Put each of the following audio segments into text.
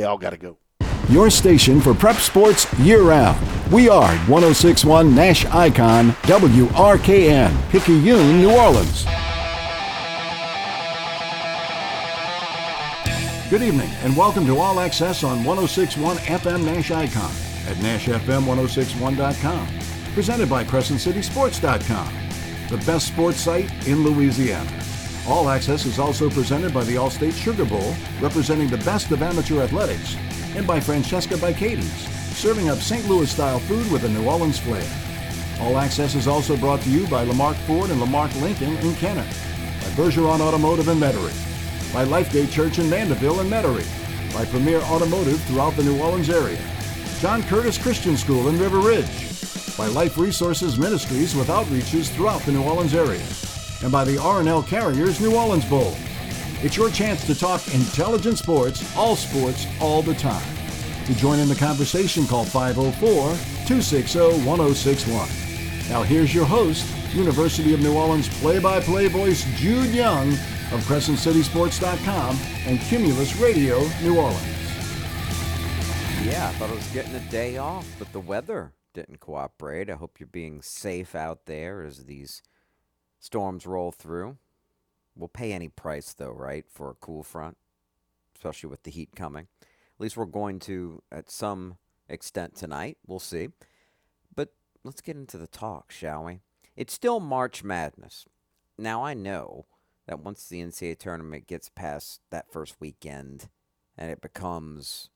They all got to go. Your station for prep sports year round. We are 1061 Nash Icon WRKN, Picayune, New Orleans. Good evening and welcome to All Access on 1061 FM Nash Icon at NashFM1061.com. Presented by CrescentCitySports.com, the best sports site in Louisiana. All Access is also presented by the Allstate Sugar Bowl, representing the best of amateur athletics, and by Francesca by Katie's, serving up St. Louis style food with a New Orleans flair. All Access is also brought to you by Lamarque Ford and Lamarque Lincoln in Kenner, by Bergeron Automotive in Metairie, by Lifegate Church in Mandeville and Metairie, by Premier Automotive throughout the New Orleans area, John Curtis Christian School in River Ridge, by Life Resources Ministries with outreaches throughout the New Orleans area, and by the RNL Carriers New Orleans Bowl. It's your chance to talk intelligent sports, all sports, all the time. To join in the conversation, call 504 260 1061. Now, here's your host, University of New Orleans play by play voice Jude Young of CrescentCitySports.com and Cumulus Radio, New Orleans. Yeah, I thought I was getting a day off, but the weather didn't cooperate. I hope you're being safe out there as these storms roll through. We'll pay any price, though, right, for a cool front, especially with the heat coming. At least we're going to, at some extent, tonight. We'll see. But let's get into the talk, shall we? It's still March Madness. Now, I know that once the NCAA tournament gets past that first weekend and it becomes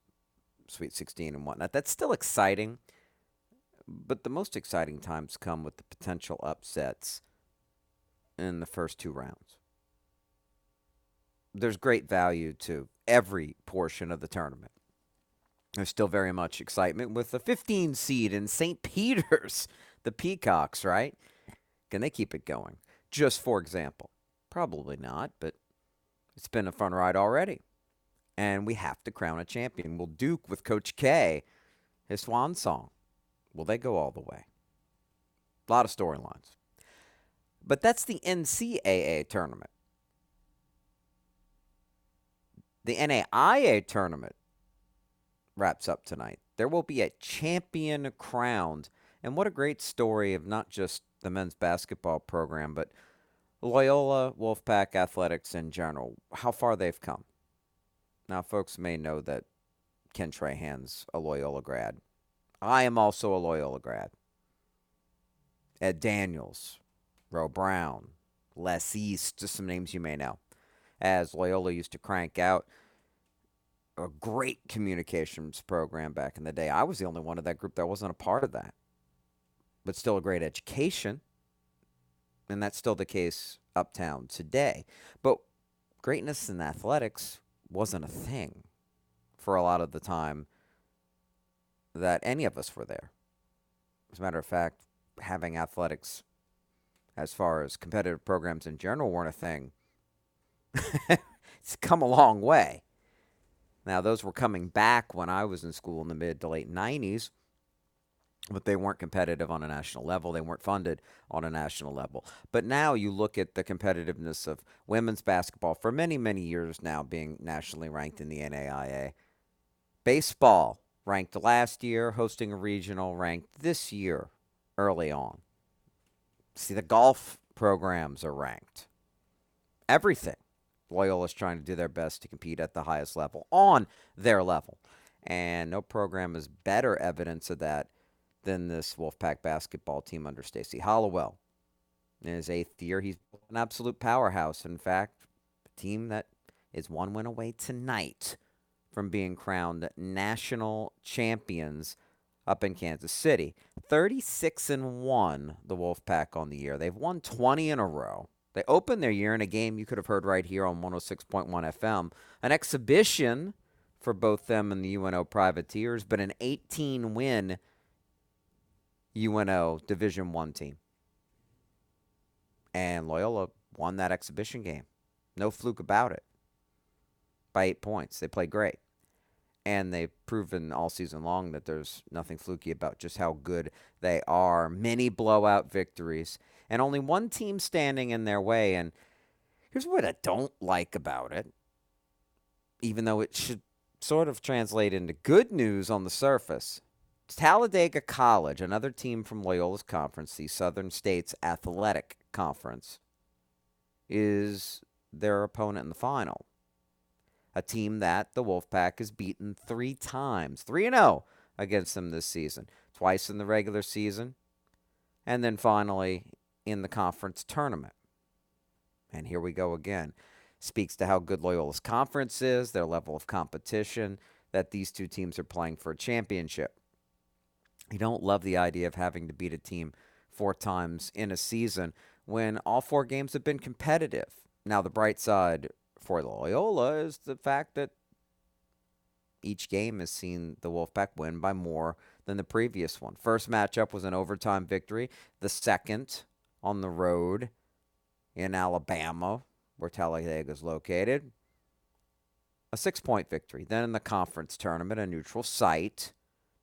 Sweet 16 and whatnot, that's still exciting. But the most exciting times come with the potential upsets in the first two rounds. There's great value to every portion of the tournament. There's still very much excitement with the 15 seed in St. Peter's, the Peacocks, right? Can they keep it going? Just for example. Probably not, but it's been a fun ride already. And we have to crown a champion. Will Duke with Coach K, his swan song, will they go all the way? A lot of storylines. But that's the NCAA tournament. The NAIA tournament wraps up tonight. There will be a champion crowned. And what a great story of not just the men's basketball program, but Loyola Wolfpack Athletics in general, how far they've come. Now, folks may know that Ken Trahan's a Loyola grad. I am also a Loyola grad. Ed Daniels, Ro Brown, Les East, just some names you may know. As Loyola used to crank out a great communications program back in the day. I was the only one of that group that wasn't a part of that. But still a great education and that's still the case uptown today. But greatness in athletics wasn't a thing for a lot of the time that any of us were there. As a matter of fact, having athletics as far as competitive programs in general weren't a thing. it's come a long way. Now, those were coming back when I was in school in the mid to late 90s but they weren't competitive on a national level. They weren't funded on a national level. But now you look at the competitiveness of women's basketball for many, many years now being nationally ranked in the NAIA. Baseball ranked last year, hosting a regional, ranked this year early on. See, the golf programs are ranked. Everything. Loyola's trying to do their best to compete at the highest level on their level. And no program is better evidence of that than this Wolfpack basketball team under Stacy Hollowell. In his eighth year, he's an absolute powerhouse. In fact, a team that is one win away tonight from being crowned national champions up in Kansas City. 36 and 1 the Wolfpack on the year. They've won 20 in a row. They opened their year in a game you could have heard right here on 106.1 FM, an exhibition for both them and the UNO Privateers, but an 18 win UNO Division One team. And Loyola won that exhibition game. No fluke about it. By eight points. They played great. And they've proven all season long that there's nothing fluky about just how good they are. Many blowout victories. And only one team standing in their way. And here's what I don't like about it. Even though it should sort of translate into good news on the surface. Talladega College, another team from Loyola's conference, the Southern States Athletic Conference, is their opponent in the final. A team that the Wolfpack has beaten three times, 3 0 against them this season, twice in the regular season, and then finally in the conference tournament. And here we go again. Speaks to how good Loyola's conference is, their level of competition, that these two teams are playing for a championship. You don't love the idea of having to beat a team four times in a season when all four games have been competitive. Now, the bright side for Loyola is the fact that each game has seen the Wolfpack win by more than the previous one. First matchup was an overtime victory. The second on the road in Alabama, where Talladega is located, a six point victory. Then in the conference tournament, a neutral site,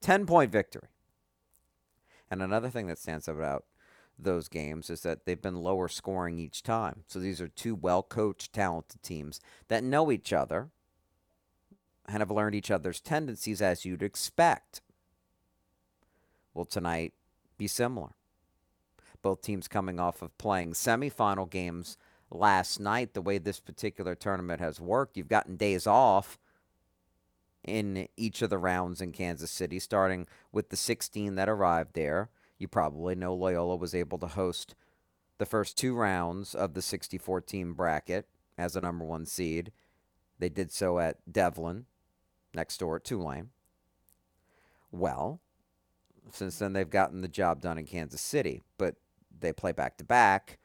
10 point victory. And another thing that stands out those games is that they've been lower scoring each time. So these are two well coached, talented teams that know each other and have learned each other's tendencies as you'd expect. Will tonight be similar? Both teams coming off of playing semifinal games last night. The way this particular tournament has worked, you've gotten days off in each of the rounds in Kansas City, starting with the 16 that arrived there. You probably know Loyola was able to host the first two rounds of the 64 team bracket as a number one seed. They did so at Devlin, next door at Tulane. Well, since then they've gotten the job done in Kansas City, but they play back to back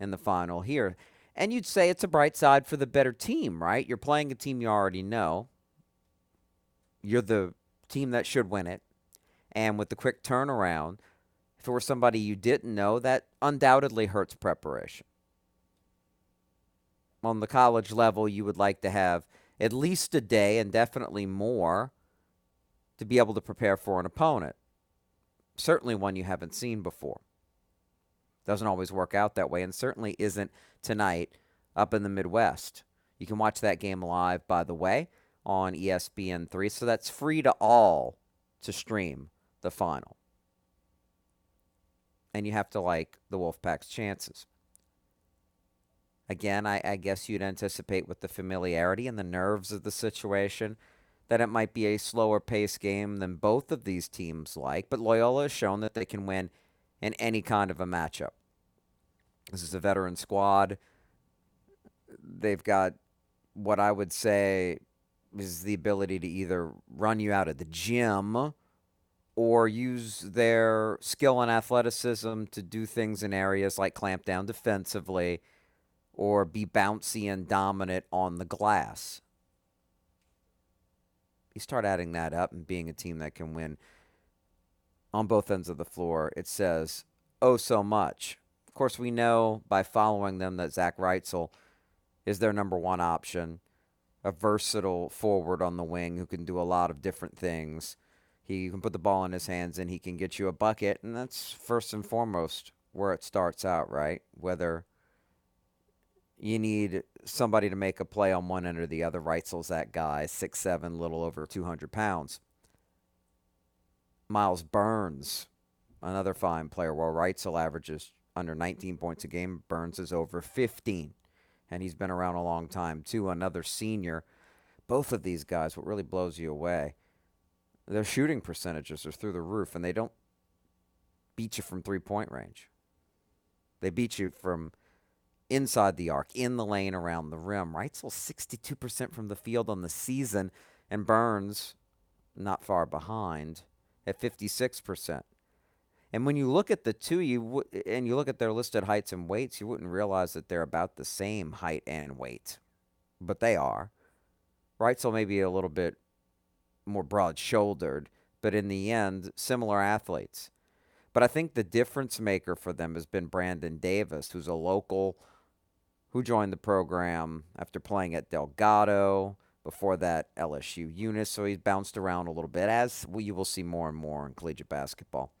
in the final here. And you'd say it's a bright side for the better team, right? You're playing a team you already know. You're the team that should win it. And with the quick turnaround, were somebody you didn't know, that undoubtedly hurts preparation. On the college level, you would like to have at least a day and definitely more to be able to prepare for an opponent. Certainly one you haven't seen before. Doesn't always work out that way, and certainly isn't tonight up in the Midwest. You can watch that game live, by the way, on ESPN3. So that's free to all to stream the final. And you have to like the Wolfpack's chances. Again, I, I guess you'd anticipate with the familiarity and the nerves of the situation that it might be a slower pace game than both of these teams like, but Loyola has shown that they can win in any kind of a matchup. This is a veteran squad. They've got what I would say is the ability to either run you out of the gym or use their skill and athleticism to do things in areas like clamp down defensively or be bouncy and dominant on the glass. You start adding that up and being a team that can win on both ends of the floor, it says, oh, so much. Of course, we know by following them that Zach Wrightsil is their number one option, a versatile forward on the wing who can do a lot of different things. He can put the ball in his hands and he can get you a bucket, and that's first and foremost where it starts out, right? Whether you need somebody to make a play on one end or the other. Wrightsil's that guy, six seven, little over 200 pounds. Myles Burns, another fine player. While Wrightsil averages under 19 points a game, Burns is over 15, and he's been around a long time too. Another senior. Both of these guys, what really blows you away, their shooting percentages are through the roof, and they don't beat you from three point range. They beat you from inside the arc, in the lane, around the rim. Wrightsil 62% from the field on the season, and Burns not far behind at 56%. And when you look at the two, you w- and you look at their listed heights and weights, you wouldn't realize that they're about the same height and weight, but they are. Wrightsil may be a little bit more broad-shouldered, but in the end, similar athletes. But I think the difference maker for them has been Brandon Davis, who's a local who joined the program after playing at Delgado. Before that, LSU Eunice. So he's bounced around a little bit, as you will see more and more in collegiate basketball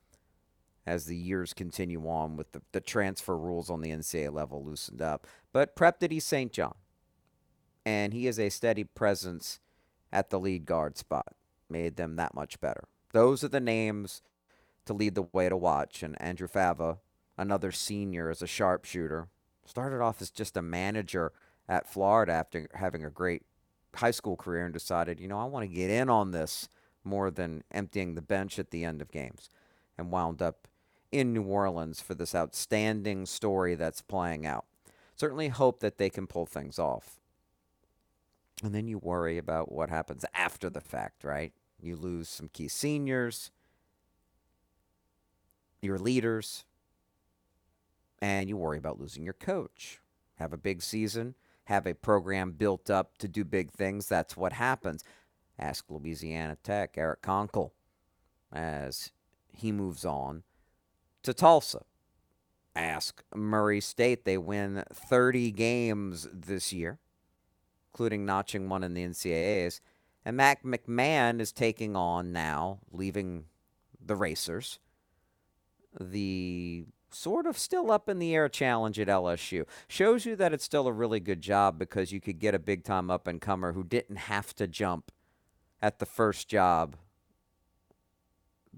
as the years continue on with the, the transfer rules on the NCAA level loosened up. But prepped at East St. John. And he is a steady presence at the lead guard spot made them that much better. Those are the names to lead the way to watch. And Andrew Fava, another senior as a sharpshooter, started off as just a manager at Florida after having a great high school career and decided, you know, I want to get in on this more than emptying the bench at the end of games and wound up in New Orleans for this outstanding story that's playing out. Certainly hope that they can pull things off. And then you worry about what happens after the fact, right? You lose some key seniors, your leaders, and you worry about losing your coach. Have a big season, have a program built up to do big things. That's what happens. Ask Louisiana Tech, Eric Konkol, as he moves on to Tulsa. Ask Murray State. They win 30 games this year, including notching one in the NCAAs. And Matt McMahon is taking on now, leaving the Racers, the sort of still up in the air challenge at LSU. Shows you that it's still a really good job because you could get a big time up and comer who didn't have to jump at the first job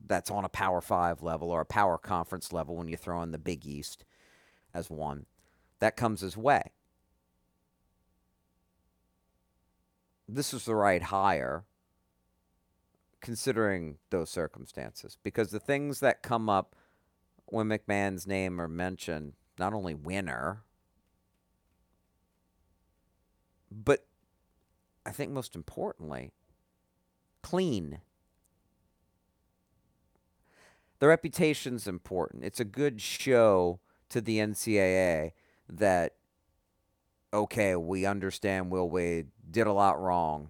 that's on a Power Five level or a Power Conference level when you throw in the Big East as one. That comes his way. This is the right hire considering those circumstances because the things that come up when McMahon's name are mentioned, not only winner, but I think most importantly, clean. The reputation's important. It's a good show to the NCAA that, okay, we understand Will Wade did a lot wrong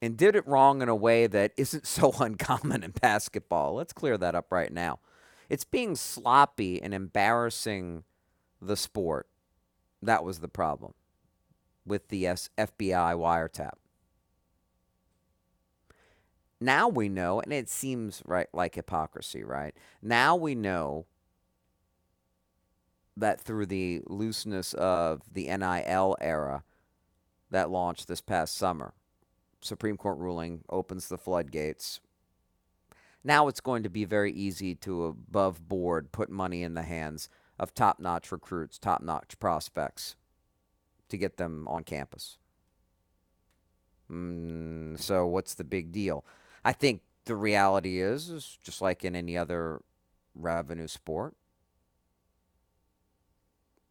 and did it wrong in a way that isn't so uncommon in basketball. Let's clear that up right now. It's being sloppy and embarrassing the sport. That was the problem with the FBI wiretap. Now we know, and it seems right like hypocrisy, right? Now we know that through the looseness of the NIL era that launched this past summer, Supreme Court ruling opens the floodgates now it's going to be very easy to above board put money in the hands of top notch recruits, top notch prospects to get them on campus. Mm, so what's the big deal? I think the reality is, is just like in any other revenue sport,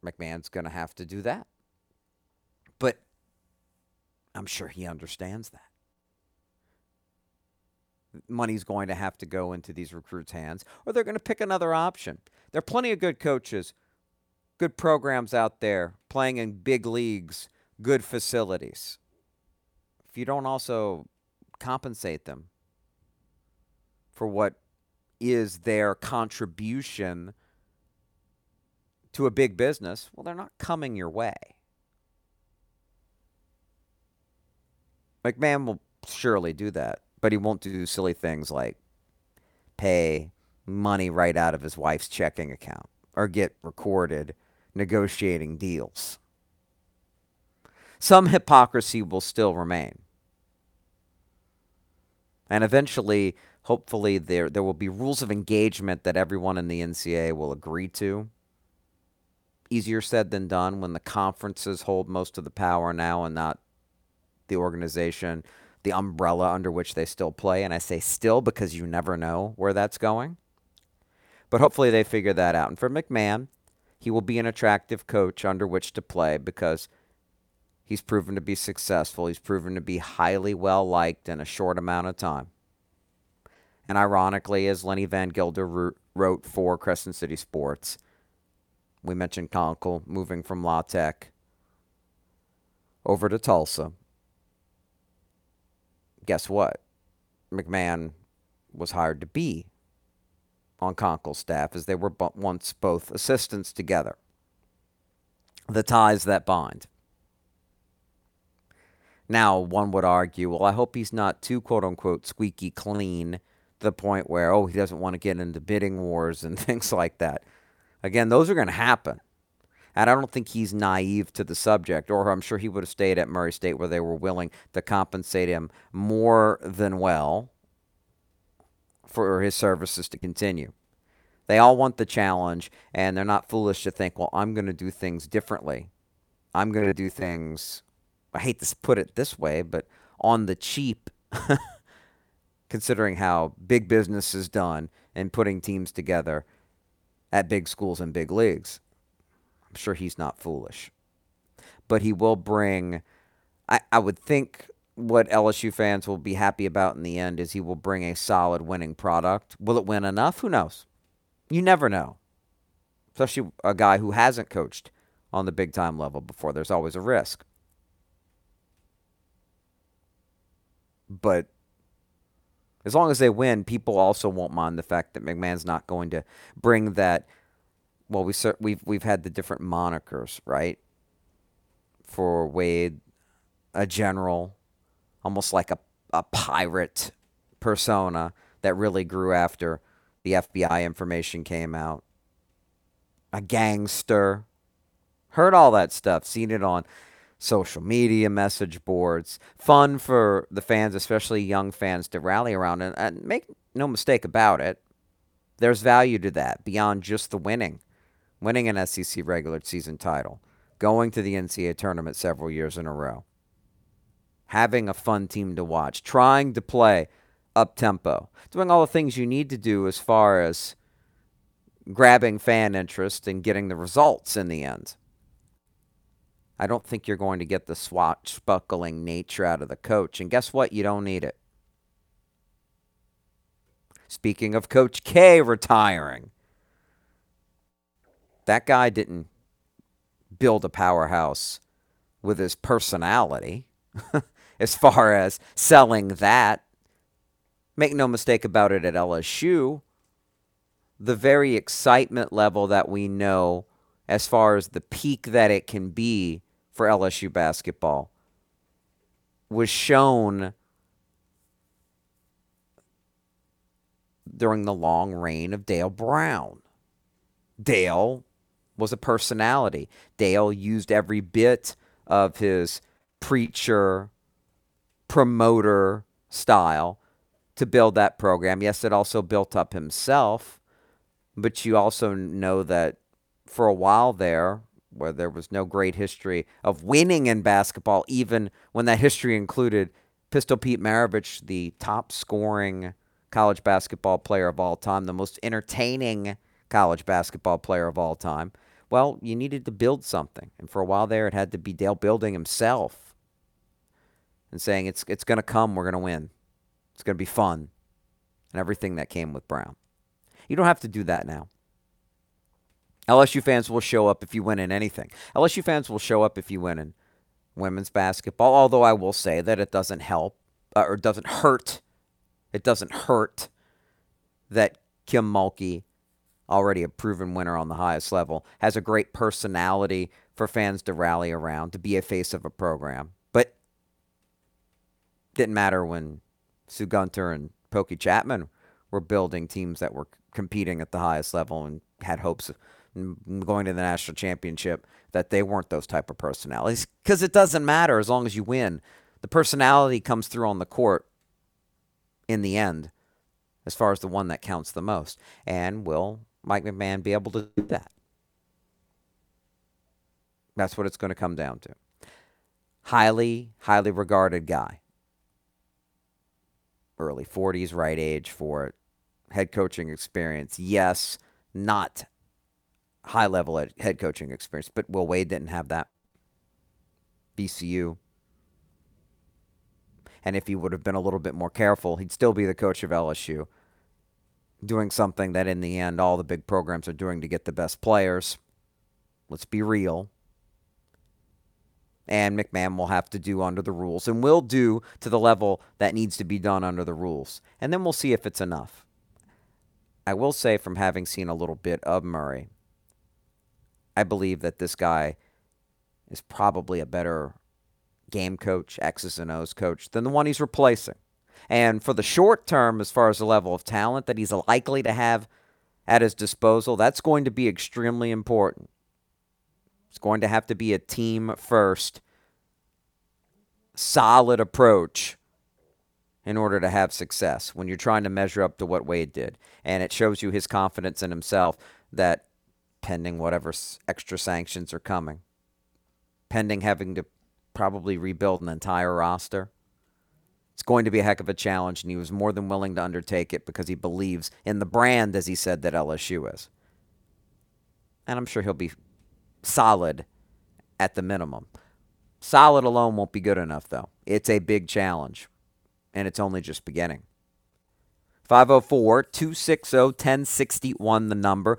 McMahon's going to have to do that. But I'm sure he understands that money's going to have to go into these recruits' hands, or they're going to pick another option. There are plenty of good coaches, good programs out there playing in big leagues, good facilities. If you don't also compensate them for what is their contribution to a big business, well, they're not coming your way. McMahon will surely do that but he won't do silly things like pay money right out of his wife's checking account or get recorded negotiating deals. Some hypocrisy will still remain. And eventually, hopefully, there, there will be rules of engagement that everyone in the NCA will agree to. Easier said than done when the conferences hold most of the power now and not the organization the umbrella under which they still play. And I say still because you never know where that's going. But hopefully they figure that out. And for McMahon, he will be an attractive coach under which to play because he's proven to be successful. He's proven to be highly well liked in a short amount of time. And ironically, as Lenny Vangilder wrote for Crescent City Sports, we mentioned Konkol moving from La Tech over to Tulsa guess what? McMahon was hired to be on Konkol's staff as they were once both assistants together. The ties that bind. Now, one would argue, well, I hope he's not too quote unquote squeaky clean to the point where, oh, he doesn't want to get into bidding wars and things like that. Again, those are going to happen. And I don't think he's naive to the subject, or I'm sure he would have stayed at Murray State where they were willing to compensate him more than well for his services to continue. They all want the challenge, and they're not foolish to think, well, I'm going to do things differently. I'm going to do things, I hate to put it this way, but on the cheap, considering how big business is done and putting teams together at big schools and big leagues. I'm sure he's not foolish. But he will bring, I, I would think what LSU fans will be happy about in the end is he will bring a solid winning product. Will it win enough? Who knows? You never know. Especially a guy who hasn't coached on the big time level before. There's always a risk. But as long as they win, people also won't mind the fact that McMahon's not going to bring that. Well, we we've we've had the different monikers, right? For Wade, a general, almost like a a pirate persona that really grew after the FBI information came out. A gangster. Heard all that stuff, seen it on social media, message boards. Fun for the fans, especially young fans, to rally around. And, and make no mistake about it, there's value to that beyond just the winning, winning an SEC regular season title, going to the NCAA tournament several years in a row, having a fun team to watch, trying to play up tempo, doing all the things you need to do as far as grabbing fan interest and getting the results in the end. I don't think you're going to get the swashbuckling nature out of the coach. And guess what? You don't need it. Speaking of Coach K retiring, that guy didn't build a powerhouse with his personality as far as selling that. Make no mistake about it at LSU, the very excitement level that we know as far as the peak that it can be for LSU basketball was shown during the long reign of Dale Brown. Dale was a personality. Dale used every bit of his preacher, promoter style to build that program. Yes, it also built up himself, but you also know that for a while there, where there was no great history of winning in basketball, even when that history included Pistol Pete Maravich, the top scoring college basketball player of all time, the most entertaining college basketball player of all time. Well, you needed to build something. And for a while there, it had to be Dale building himself and saying, it's, it's going to come, we're going to win. It's going to be fun. And everything that came with Brown. You don't have to do that now. LSU fans will show up if you win in anything. LSU fans will show up if you win in women's basketball, although I will say that it doesn't help uh, or doesn't hurt. It doesn't hurt that Kim Mulkey, already a proven winner on the highest level, has a great personality for fans to rally around, to be a face of a program. But didn't matter when Sue Gunter and Pokey Chapman were building teams that were competing at the highest level and had hopes of going to the national championship that they weren't those type of personalities because it doesn't matter as long as you win. The personality comes through on the court in the end as far as the one that counts the most. And will Mike McMahon be able to do that? That's what it's going to come down to. Highly, highly regarded guy. Early 40s, right age for it. Head coaching experience. Yes, not high level head coaching experience, but Will Wade didn't have that. VCU. And if he would have been a little bit more careful, he'd still be the coach of LSU, doing something that in the end all the big programs are doing to get the best players. Let's be real. And McMahon will have to do under the rules and will do to the level that needs to be done under the rules. And then we'll see if it's enough. I will say, from having seen a little bit of Murray, I believe that this guy is probably a better game coach, X's and O's coach, than the one he's replacing. And for the short term, as far as the level of talent that he's likely to have at his disposal, that's going to be extremely important. It's going to have to be a team first, solid approach in order to have success when you're trying to measure up to what Wade did. And it shows you his confidence in himself that pending whatever extra sanctions are coming, pending having to probably rebuild an entire roster. It's going to be a heck of a challenge, and he was more than willing to undertake it because he believes in the brand, as he said, that LSU is. And I'm sure he'll be solid at the minimum. Solid alone won't be good enough, though. It's a big challenge, and it's only just beginning. 504 260 1061, the number.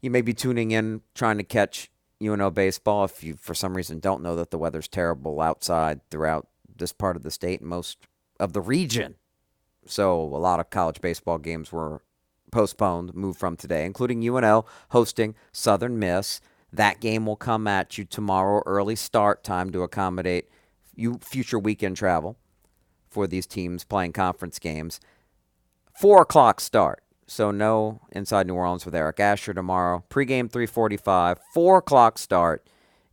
You may be tuning in trying to catch UNO baseball if you, for some reason, don't know that the weather's terrible outside throughout this part of the state and most of the region. So a lot of college baseball games were postponed, moved from today, including UNO hosting Southern Miss. That game will come at you tomorrow, early start time to accommodate you future weekend travel for these teams playing conference games. Four o'clock start. So no inside New Orleans with Eric Asher tomorrow. Pregame 345, four o'clock start.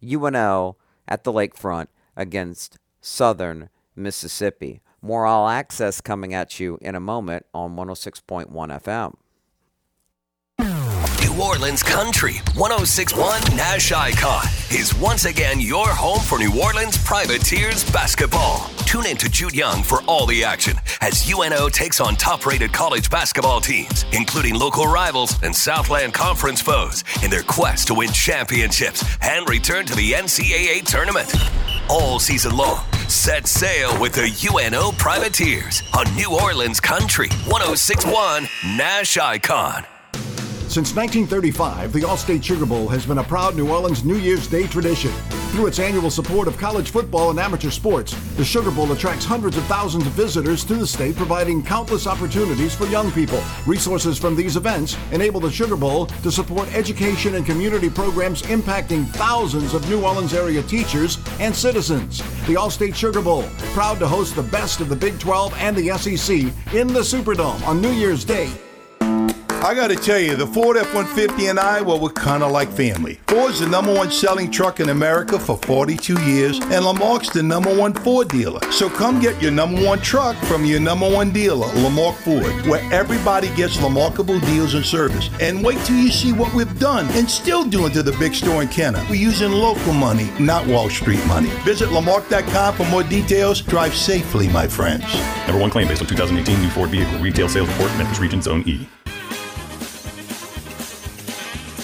UNO at the lakefront against Southern Mississippi. More all access coming at you in a moment on 106.1 FM. New Orleans Country 1061 Nash Icon is once again your home for New Orleans Privateers basketball. Tune in to Jude Young for all the action as UNO takes on top rated college basketball teams, including local rivals and Southland Conference foes, in their quest to win championships and return to the NCAA tournament. All season long, set sail with the UNO Privateers on New Orleans Country 1061 Nash Icon. Since 1935, the Allstate Sugar Bowl has been a proud New Orleans New Year's Day tradition. Through its annual support of college football and amateur sports, the Sugar Bowl attracts hundreds of thousands of visitors to the state, providing countless opportunities for young people. Resources from these events enable the Sugar Bowl to support education and community programs impacting thousands of New Orleans area teachers and citizens. The Allstate Sugar Bowl, proud to host the best of the Big 12 and the SEC in the Superdome on New Year's Day. I gotta tell you, the Ford F 150 and I, well, we're kinda like family. Ford's the number one selling truck in America for 42 years, and Lamarque's the number one Ford dealer. So come get your number one truck from your number one dealer, Lamarque Ford, where everybody gets remarkable deals and service. And wait till you see what we've done and still doing to the big store in Kenner. We're using local money, not Wall Street money. Visit Lamarque.com for more details. Drive safely, my friends. Number one claim based on 2018 new Ford vehicle retail sales report, Memphis Region Zone E.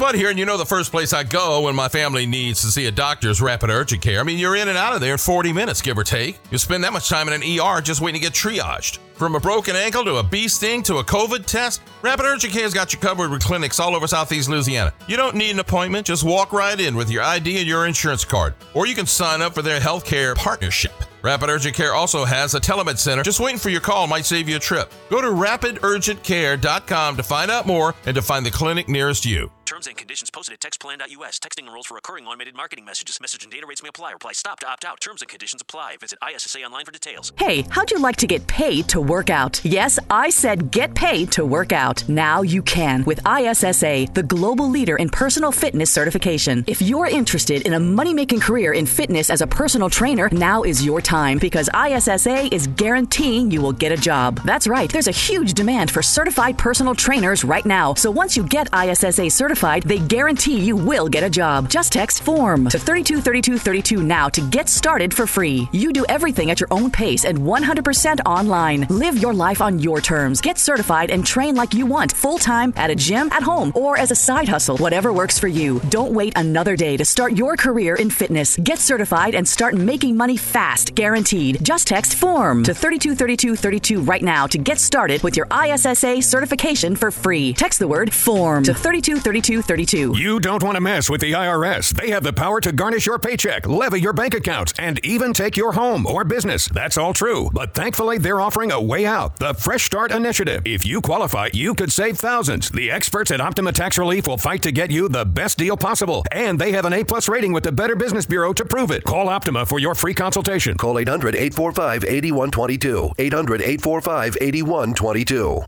Spud here, and you know the first place I go when my family needs to see a doctor is Rapid Urgent Care. I mean, you're in and out of there in 40 minutes, give or take. You spend that much time in an ER just waiting to get triaged. From a broken ankle to a bee sting to a COVID test, Rapid Urgent Care's got you covered with clinics all over Southeast Louisiana. You don't need an appointment, just walk right in with your ID and your insurance card. Or you can sign up for their healthcare partnership. Rapid Urgent Care also has a telemed center. Just waiting for your call might save you a trip. Go to rapidurgentcare.com to find out more and to find the clinic nearest you. Terms and conditions posted at textplan.us. Texting enrolls for recurring automated marketing messages. Message and data rates may apply. Reply stop to opt out. Terms and conditions apply. Visit ISSA online for details. Hey, how'd you like to get paid to work out? Yes, I said get paid to work out. Now you can with ISSA, the global leader in personal fitness certification. If you're interested in a money making career in fitness as a personal trainer, now is your time because ISSA is guaranteeing you will get a job. That's right, there's a huge demand for certified personal trainers right now. So once you get ISSA certified, they guarantee you will get a job. Just text FORM to 323232 now to get started for free. You do everything at your own pace and 100% online. Live your life on your terms. Get certified and train like you want, full time, at a gym, at home, or as a side hustle, whatever works for you. Don't wait another day to start your career in fitness. Get certified and start making money fast, guaranteed. Just text FORM to 323232 right now to get started with your ISSA certification for free. Text the word FORM to 323232 3232. You don't want to mess with the IRS. They have the power to garnish your paycheck, levy your bank accounts, and even take your home or business. That's all true. But thankfully, they're offering a way out the Fresh Start Initiative. If you qualify, you could save thousands. The experts at Optima Tax Relief will fight to get you the best deal possible. And they have an A plus rating with the Better Business Bureau to prove it. Call Optima for your free consultation. Call 800 845 8122. 800 845 8122.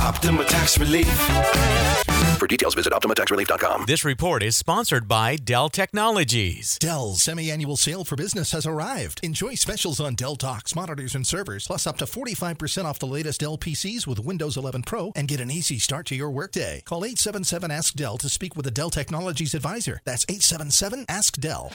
Optima Tax Relief. For details, visit OptimaTaxRelief.com. This report is sponsored by Dell Technologies. Dell's semi-annual sale for business has arrived. Enjoy specials on Dell Talks, monitors, and servers, plus up to 45% off the latest Dell PCs with Windows 11 Pro, and get an easy start to your workday. Call 877-ASK-DELL to speak with a Dell Technologies advisor. That's 877-ASK-DELL.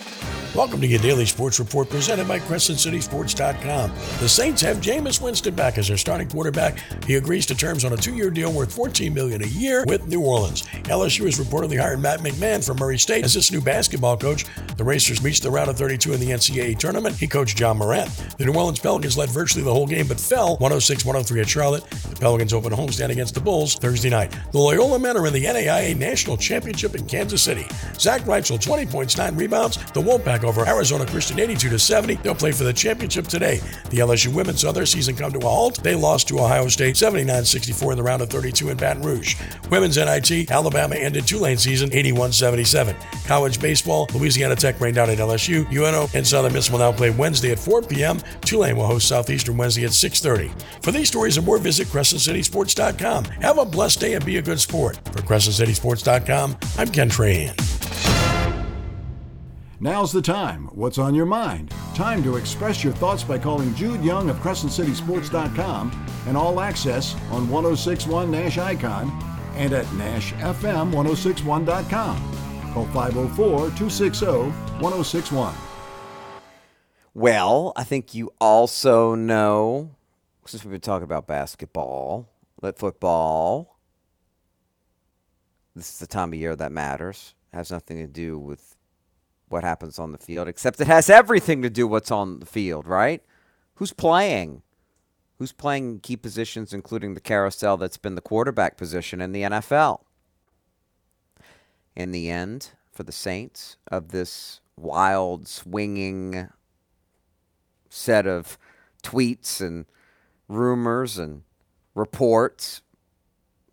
Welcome to your daily sports report presented by CrescentCitySports.com. The Saints have Jameis Winston back as their starting quarterback. He agrees to terms on a two-year deal worth $14 million a year with New Orleans. LSU has reportedly hired Matt McMahon from Murray State as its new basketball coach. The Racers reached the round of 32 in the NCAA tournament. He coached Ja Morant. The New Orleans Pelicans led virtually the whole game but fell 106-103 at Charlotte. The Pelicans opened a homestand against the Bulls Thursday night. The Loyola men are in the NAIA National Championship in Kansas City. Zach Wrightsil 20 points, 9 rebounds. The Wolfpack over Arizona Christian 82 to 70. They'll play for the championship today. The LSU women saw their season come to a halt. They lost to Ohio State 79-64 in the round of 32 in Baton Rouge. Women's NIT, Alabama ended Tulane season 81-77. College baseball, Louisiana Tech rained out at LSU. UNO and Southern Miss will now play Wednesday at 4 p.m. Tulane will host Southeastern Wednesday at 6:30. For these stories and more, visit CrescentCitySports.com. Have a blessed day and be a good sport. For CrescentCitySports.com, I'm Ken Trahan. Now's the time. What's on your mind? Time to express your thoughts by calling Jude Young of CrescentCitySports.com and All Access on 1061 Nash Icon and at NashFM1061.com. Call 504 260 1061. Well, I think you also know, since we've been talking about basketball, that football, this is the time of year that matters. It has nothing to do with what happens on the field, except it has everything to do what's on the field, right? Who's playing? Who's playing key positions, including the carousel that's been the quarterback position in the NFL? In the end, for the Saints, of this wild, swinging set of tweets and rumors and reports,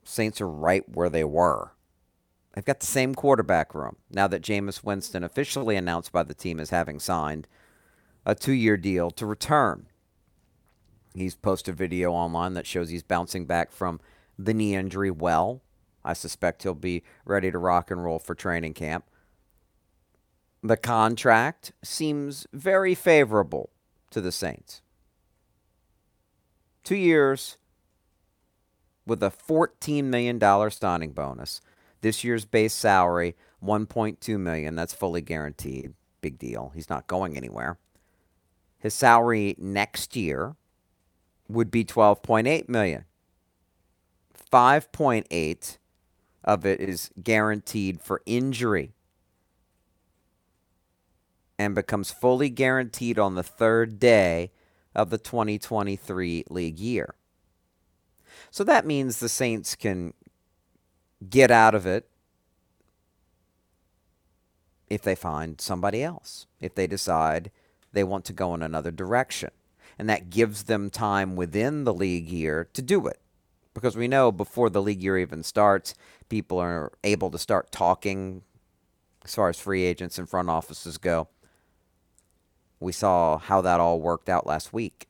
Saints are right where they were. They've got the same quarterback room now that Jameis Winston officially announced by the team as having signed a two year deal to return. He's posted a video online that shows he's bouncing back from the knee injury well. I suspect he'll be ready to rock and roll for training camp. The contract seems very favorable to the Saints. Two years with a $14 million signing bonus. This year's base salary, 1.2 million. That's fully guaranteed. Big deal. He's not going anywhere. His salary next year would be 12.8 million. 5.8 of it is guaranteed for injury and becomes fully guaranteed on the third day of the 2023 league year. So that means the Saints can get out of it if they find somebody else, if they decide they want to go in another direction. And that gives them time within the league year to do it. Because we know before the league year even starts, people are able to start talking as far as free agents and front offices go. We saw how that all worked out last week.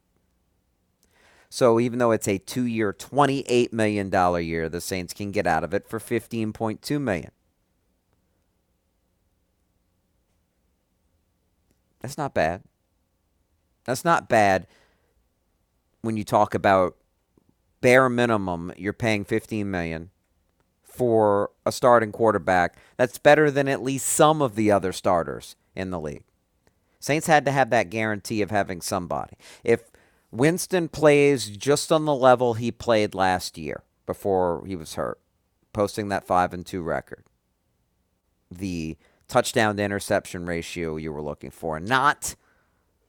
So even though it's a two-year, $28 million year, the Saints can get out of it for 15.2 million. That's not bad. That's not bad when you talk about bare minimum you're paying 15 million for a starting quarterback. That's better than at least some of the other starters in the league. Saints had to have that guarantee of having somebody. If Winston plays just on the level he played last year before he was hurt, posting that 5 and 2 record. The touchdown to interception ratio you were looking for, not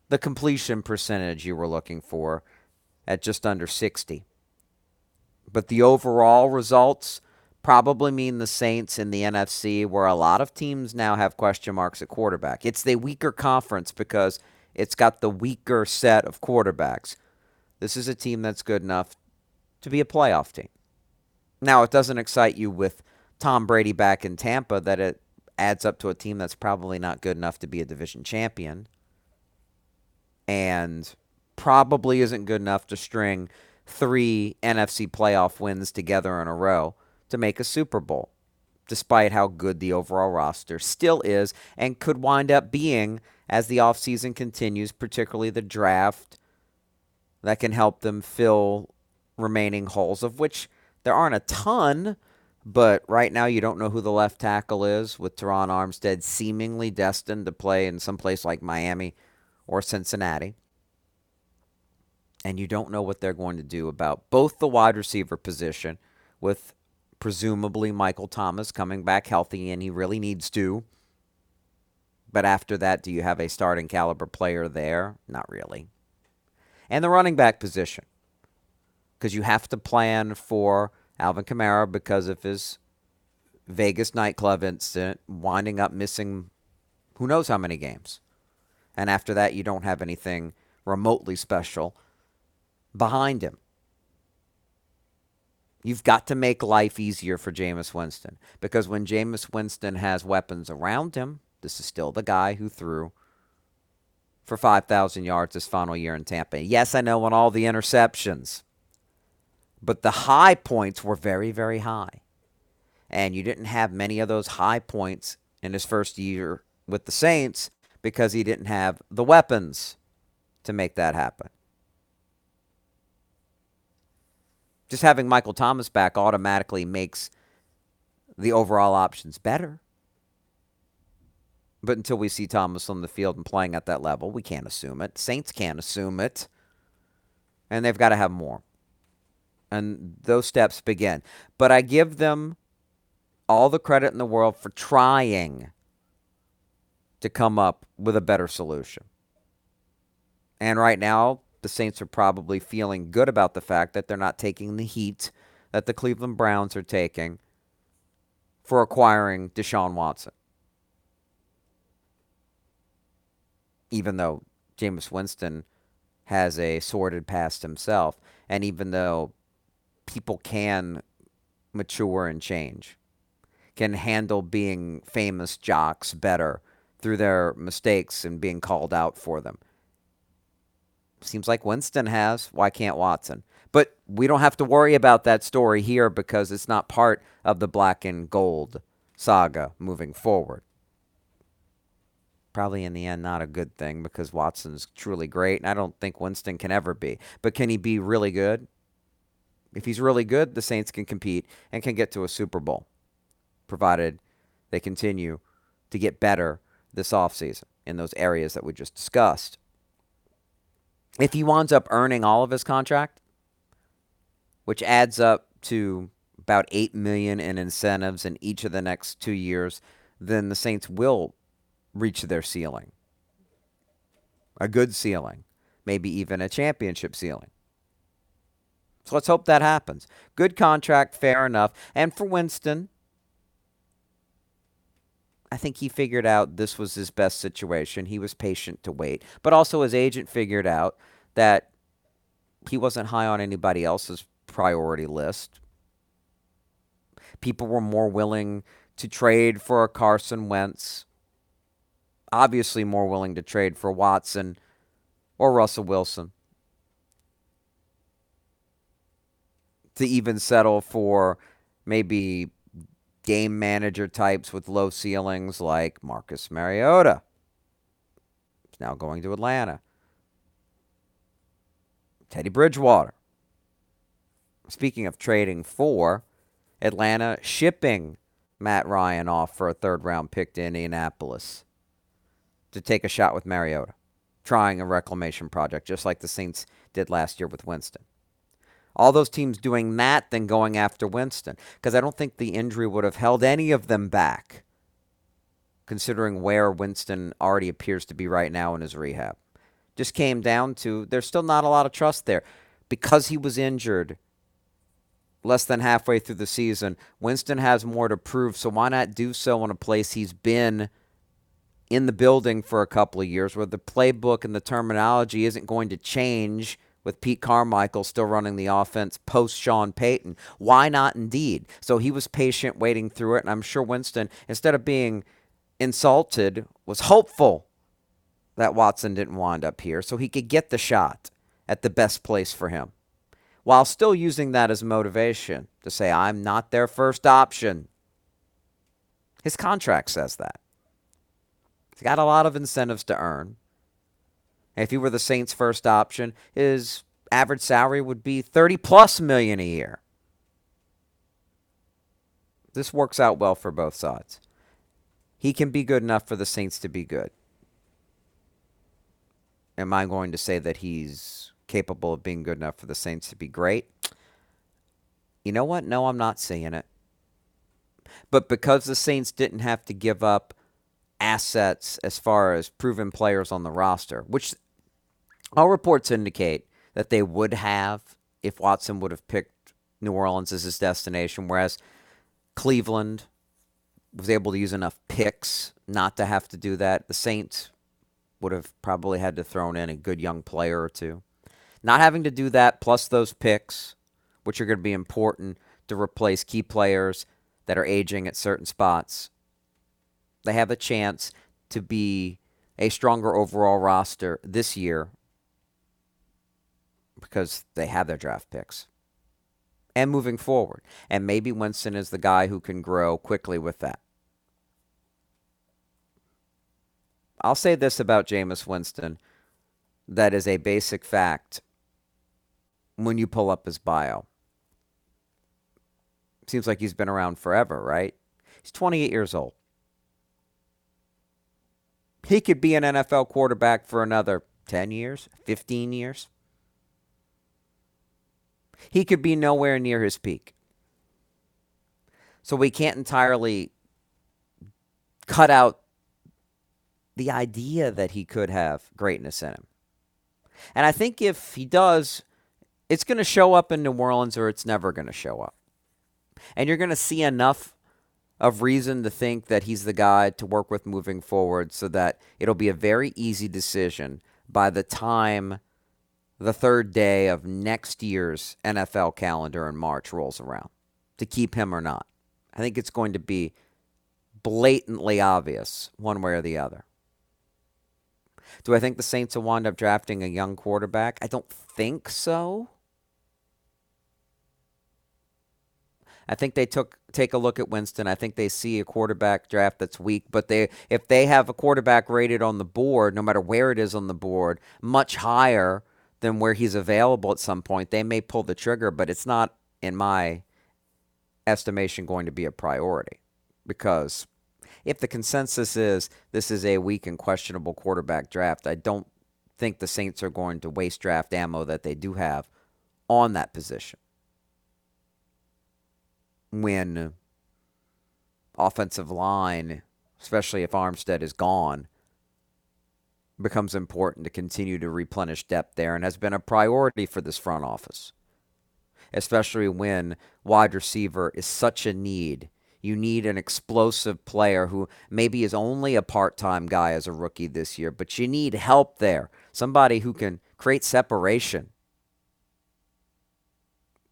the completion percentage you were looking for at just under 60. But the overall results probably mean the Saints in the NFC, where a lot of teams now have question marks at quarterback. It's the weaker conference because it's got the weaker set of quarterbacks. This is a team that's good enough to be a playoff team. Now, it doesn't excite you with Tom Brady back in Tampa that it adds up to a team that's probably not good enough to be a division champion and probably isn't good enough to string three NFC playoff wins together in a row to make a Super Bowl, despite how good the overall roster still is and could wind up being as the offseason continues, particularly the draft that can help them fill remaining holes, of which there aren't a ton. But right now, you don't know who the left tackle is, with Terron Armstead seemingly destined to play in some place like Miami or Cincinnati. And you don't know what they're going to do about both the wide receiver position, with presumably Michael Thomas coming back healthy, and he really needs to. But after that, do you have a starting caliber player there? Not really. And the running back position, because you have to plan for Alvin Kamara because of his Vegas nightclub incident, winding up missing who knows how many games. And after that, you don't have anything remotely special behind him. You've got to make life easier for Jameis Winston because when Jameis Winston has weapons around him, this is still the guy who threw for 5,000 yards this final year in Tampa. Yes, I know on all the interceptions, but the high points were very, very high. And you didn't have many of those high points in his first year with the Saints because he didn't have the weapons to make that happen. just having Michael Thomas back automatically makes the overall options better. But until we see Thomas on the field and playing at that level, we can't assume it. Saints can't assume it. And they've got to have more. And those steps begin. But I give them all the credit in the world for trying to come up with a better solution. And right now, the Saints are probably feeling good about the fact that they're not taking the heat that the Cleveland Browns are taking for acquiring Deshaun Watson. Even though Jameis Winston has a sordid past himself, and even though people can mature and change, can handle being famous jocks better through their mistakes and being called out for them. Seems like Winston has. Why can't Watson? But we don't have to worry about that story here because it's not part of the black and gold saga moving forward. Probably in the end, not a good thing because Watson's truly great, and I don't think Winston can ever be. But can he be really good? If he's really good, the Saints can compete and can get to a Super Bowl, provided they continue to get better this offseason in those areas that we just discussed if he winds up earning all of his contract, which adds up to about eight million in incentives in each of the next two years, then the Saints will reach their ceiling. A good ceiling, maybe even a championship ceiling. So let's hope that happens. Good contract, fair enough. And for Winston, I think he figured out this was his best situation. He was patient to wait. But also, his agent figured out that he wasn't high on anybody else's priority list. People were more willing to trade for a Carson Wentz, obviously, more willing to trade for Watson or Russell Wilson. To even settle for maybe game manager types with low ceilings like Marcus Mariota. He's now going to Atlanta. Teddy Bridgewater. Speaking of trading for, Atlanta shipping Matt Ryan off for a third round pick to Indianapolis to take a shot with Mariota, trying a reclamation project just like the Saints did last year with Winston all those teams doing that than going after Winston because I don't think the injury would have held any of them back, considering where Winston already appears to be right now in his rehab. Just came down to there's still not a lot of trust there because he was injured. less than halfway through the season. Winston has more to prove, so why not do so in a place he's been in the building for a couple of years where the playbook and the terminology isn't going to change with Pete Carmichael still running the offense post Sean Payton. Why not indeed? So he was patient waiting through it, and I'm sure Winston, instead of being insulted, was hopeful that Watson didn't wind up here so he could get the shot at the best place for him while still using that as motivation to say, I'm not their first option. His contract says that. He's got a lot of incentives to earn. If he were the Saints' first option, his average salary would be 30 plus million a year. This works out well for both sides. He can be good enough for the Saints to be good. Am I going to say that he's capable of being good enough for the Saints to be great? You know what? No, I'm not saying it. But because the Saints didn't have to give up assets as far as proven players on the roster, which all reports indicate that they would have if Watson would have picked New Orleans as his destination, whereas Cleveland was able to use enough picks not to have to do that. The Saints would have probably had to throw in a good young player or two. Not having to do that, plus those picks, which are going to be important to replace key players that are aging at certain spots, they have a chance to be a stronger overall roster this year because they have their draft picks and moving forward. And maybe Winston is the guy who can grow quickly with that. I'll say this about Jameis Winston that is a basic fact when you pull up his bio. Seems like he's been around forever, right? He's 28 years old. He could be an NFL quarterback for another 10 years, 15 years. He could be nowhere near his peak. So we can't entirely cut out the idea that he could have greatness in him. And I think if he does, it's going to show up in New Orleans or it's never going to show up. And you're going to see enough of reason to think that he's the guy to work with moving forward so that it'll be a very easy decision by the time the third day of next year's NFL calendar in March rolls around to keep him or not. I think it's going to be blatantly obvious one way or the other. Do I think the Saints will wind up drafting a young quarterback? I don't think so. I think they took take a look at Winston. I think they see a quarterback draft that's weak, but they if they have a quarterback rated on the board, no matter where it is on the board, much higher than where he's available at some point, they may pull the trigger, but it's not in my estimation going to be a priority. Because if the consensus is this is a weak and questionable quarterback draft, I don't think the Saints are going to waste draft ammo that they do have on that position. When offensive line, especially if Armstead is gone, becomes important to continue to replenish depth there and has been a priority for this front office, especially when wide receiver is such a need. You need an explosive player who maybe is only a part time guy as a rookie this year, but you need help there. Somebody who can create separation.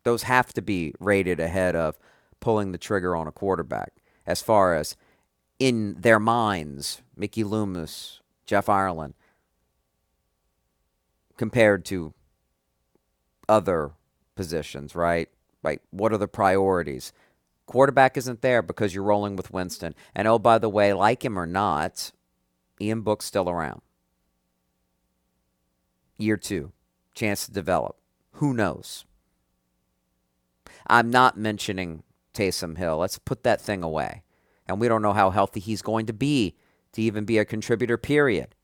Those have to be rated ahead of pulling the trigger on a quarterback as far as in their minds, Mickey Loomis, Jeff Ireland, compared to other positions, right? Like, what are the priorities? Quarterback isn't there because you're rolling with Winston. And oh, by the way, like him or not, Ian Book's still around. Year two, chance to develop. Who knows? I'm not mentioning Taysom Hill. Let's put that thing away. And we don't know how healthy he's going to be to even be a contributor, period.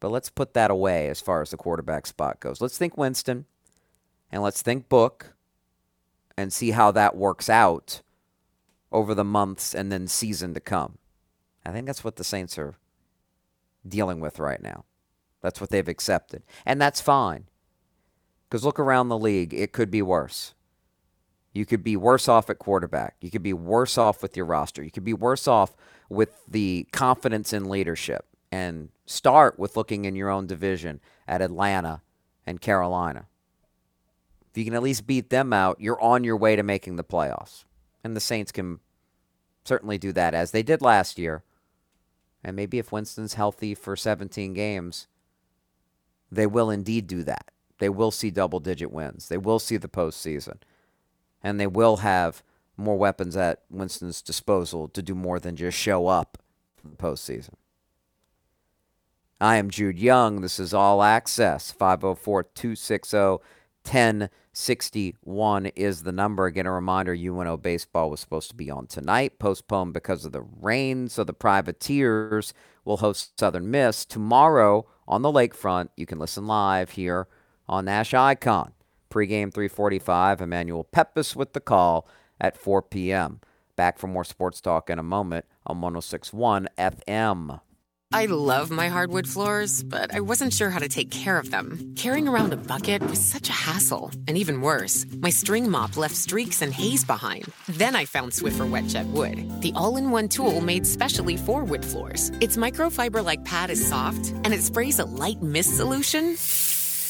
But let's put that away as far as the quarterback spot goes. Let's think Winston and let's think Book and see how that works out over the months and then season to come. I think that's what the Saints are dealing with right now. That's what they've accepted. And that's fine. Because look around the league, it could be worse. You could be worse off at quarterback. You could be worse off with your roster. You could be worse off with the confidence in leadership. And start with looking in your own division at Atlanta and Carolina. If you can at least beat them out, you're on your way to making the playoffs. And the Saints can certainly do that as they did last year. And maybe if Winston's healthy for 17 games, they will indeed do that. They will see double digit wins. They will see the postseason. And they will have more weapons at Winston's disposal to do more than just show up for the postseason. I am Jude Young. This is All Access. 504 260 1061 is the number. Again, a reminder UNO baseball was supposed to be on tonight, postponed because of the rain. So the Privateers will host Southern Miss tomorrow on the lakefront. You can listen live here on Nash Icon. Pregame 345. Emmanuel Peppus with the call at 4 p.m. Back for more sports talk in a moment on 1061 FM. I love my hardwood floors, but I wasn't sure how to take care of them. Carrying around a bucket was such a hassle. And even worse, my string mop left streaks and haze behind. Then I found Swiffer WetJet Wood, the all in one tool made specially for wood floors. Its microfiber like pad is soft, and it sprays a light mist solution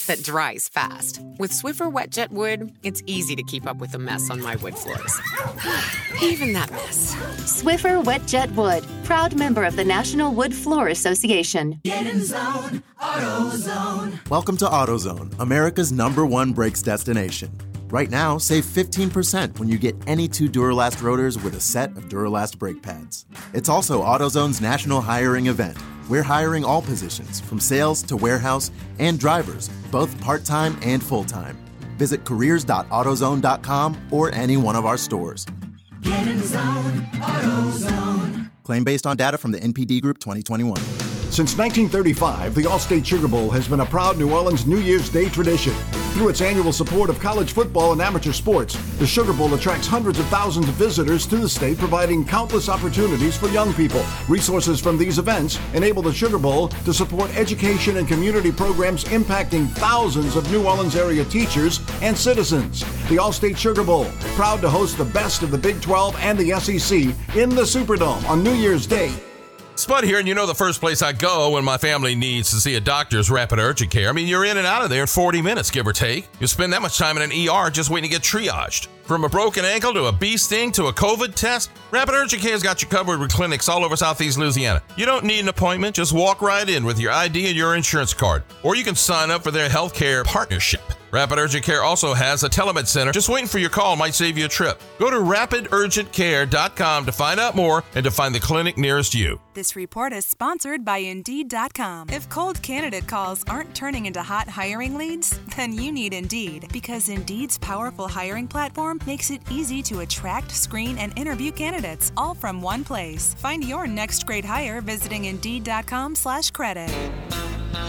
that dries fast. With Swiffer WetJet Wood, it's easy to keep up with the mess on my wood floors. Even that mess. Swiffer WetJet Wood, proud member of the National Wood Floor Association. Get in zone, AutoZone. Welcome to AutoZone, America's number one brakes destination. Right now, save 15% when you get any two Duralast rotors with a set of Duralast brake pads. It's also AutoZone's national hiring event. We're hiring all positions, from sales to warehouse and drivers, both part time and full time. Visit careers.autozone.com or any one of our stores. Get in zone, AutoZone. Claim based on data from the NPD Group 2021. Since 1935, the Allstate Sugar Bowl has been a proud New Orleans New Year's Day tradition. Through its annual support of college football and amateur sports, the Sugar Bowl attracts hundreds of thousands of visitors to the state, providing countless opportunities for young people. Resources from these events enable the Sugar Bowl to support education and community programs impacting thousands of New Orleans area teachers and citizens. The Allstate Sugar Bowl, proud to host the best of the Big 12 and the SEC in the Superdome on New Year's Day. Spud here, and you know the first place I go when my family needs to see a doctor is Rapid Urgent Care. I mean, you're in and out of there in 40 minutes, give or take. You spend that much time in an ER just waiting to get triaged. From a broken ankle to a bee sting to a COVID test, Rapid Urgent Care's got you covered with clinics all over Southeast Louisiana. You don't need an appointment, just walk right in with your ID and your insurance card. Or you can sign up for their healthcare partnership. Rapid Urgent Care also has a telemed center. Just waiting for your call might save you a trip. Go to rapidurgentcare.com to find out more and to find the clinic nearest you. This report is sponsored by Indeed.com. If cold candidate calls aren't turning into hot hiring leads, then you need Indeed because Indeed's powerful hiring platform makes it easy to attract, screen, and interview candidates all from one place. Find your next great hire visiting Indeed.com slash credit.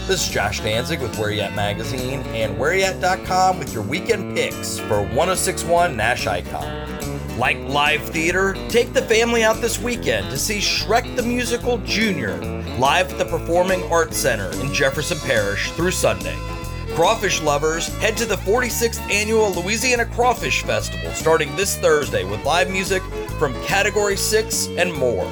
This is Josh Danzig with Where At Magazine and WhereYat.com with your weekend picks for 1061 Nash Icon. Like live theater? Take the family out this weekend to see Shrek the Musical Junior live at the Performing Arts Center in Jefferson Parish through Sunday. Crawfish lovers, head to the 46th annual Louisiana Crawfish Festival starting this Thursday with live music from Category 6 and more.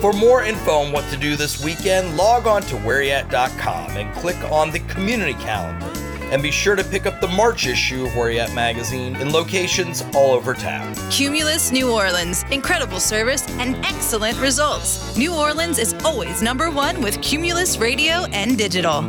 For more info on what to do this weekend, log on to whereyat.com and click on the community calendar. And be sure to pick up the March issue of Where magazine in locations all over town. Cumulus New Orleans. Incredible service and excellent results. New Orleans is always number one with Cumulus Radio and Digital.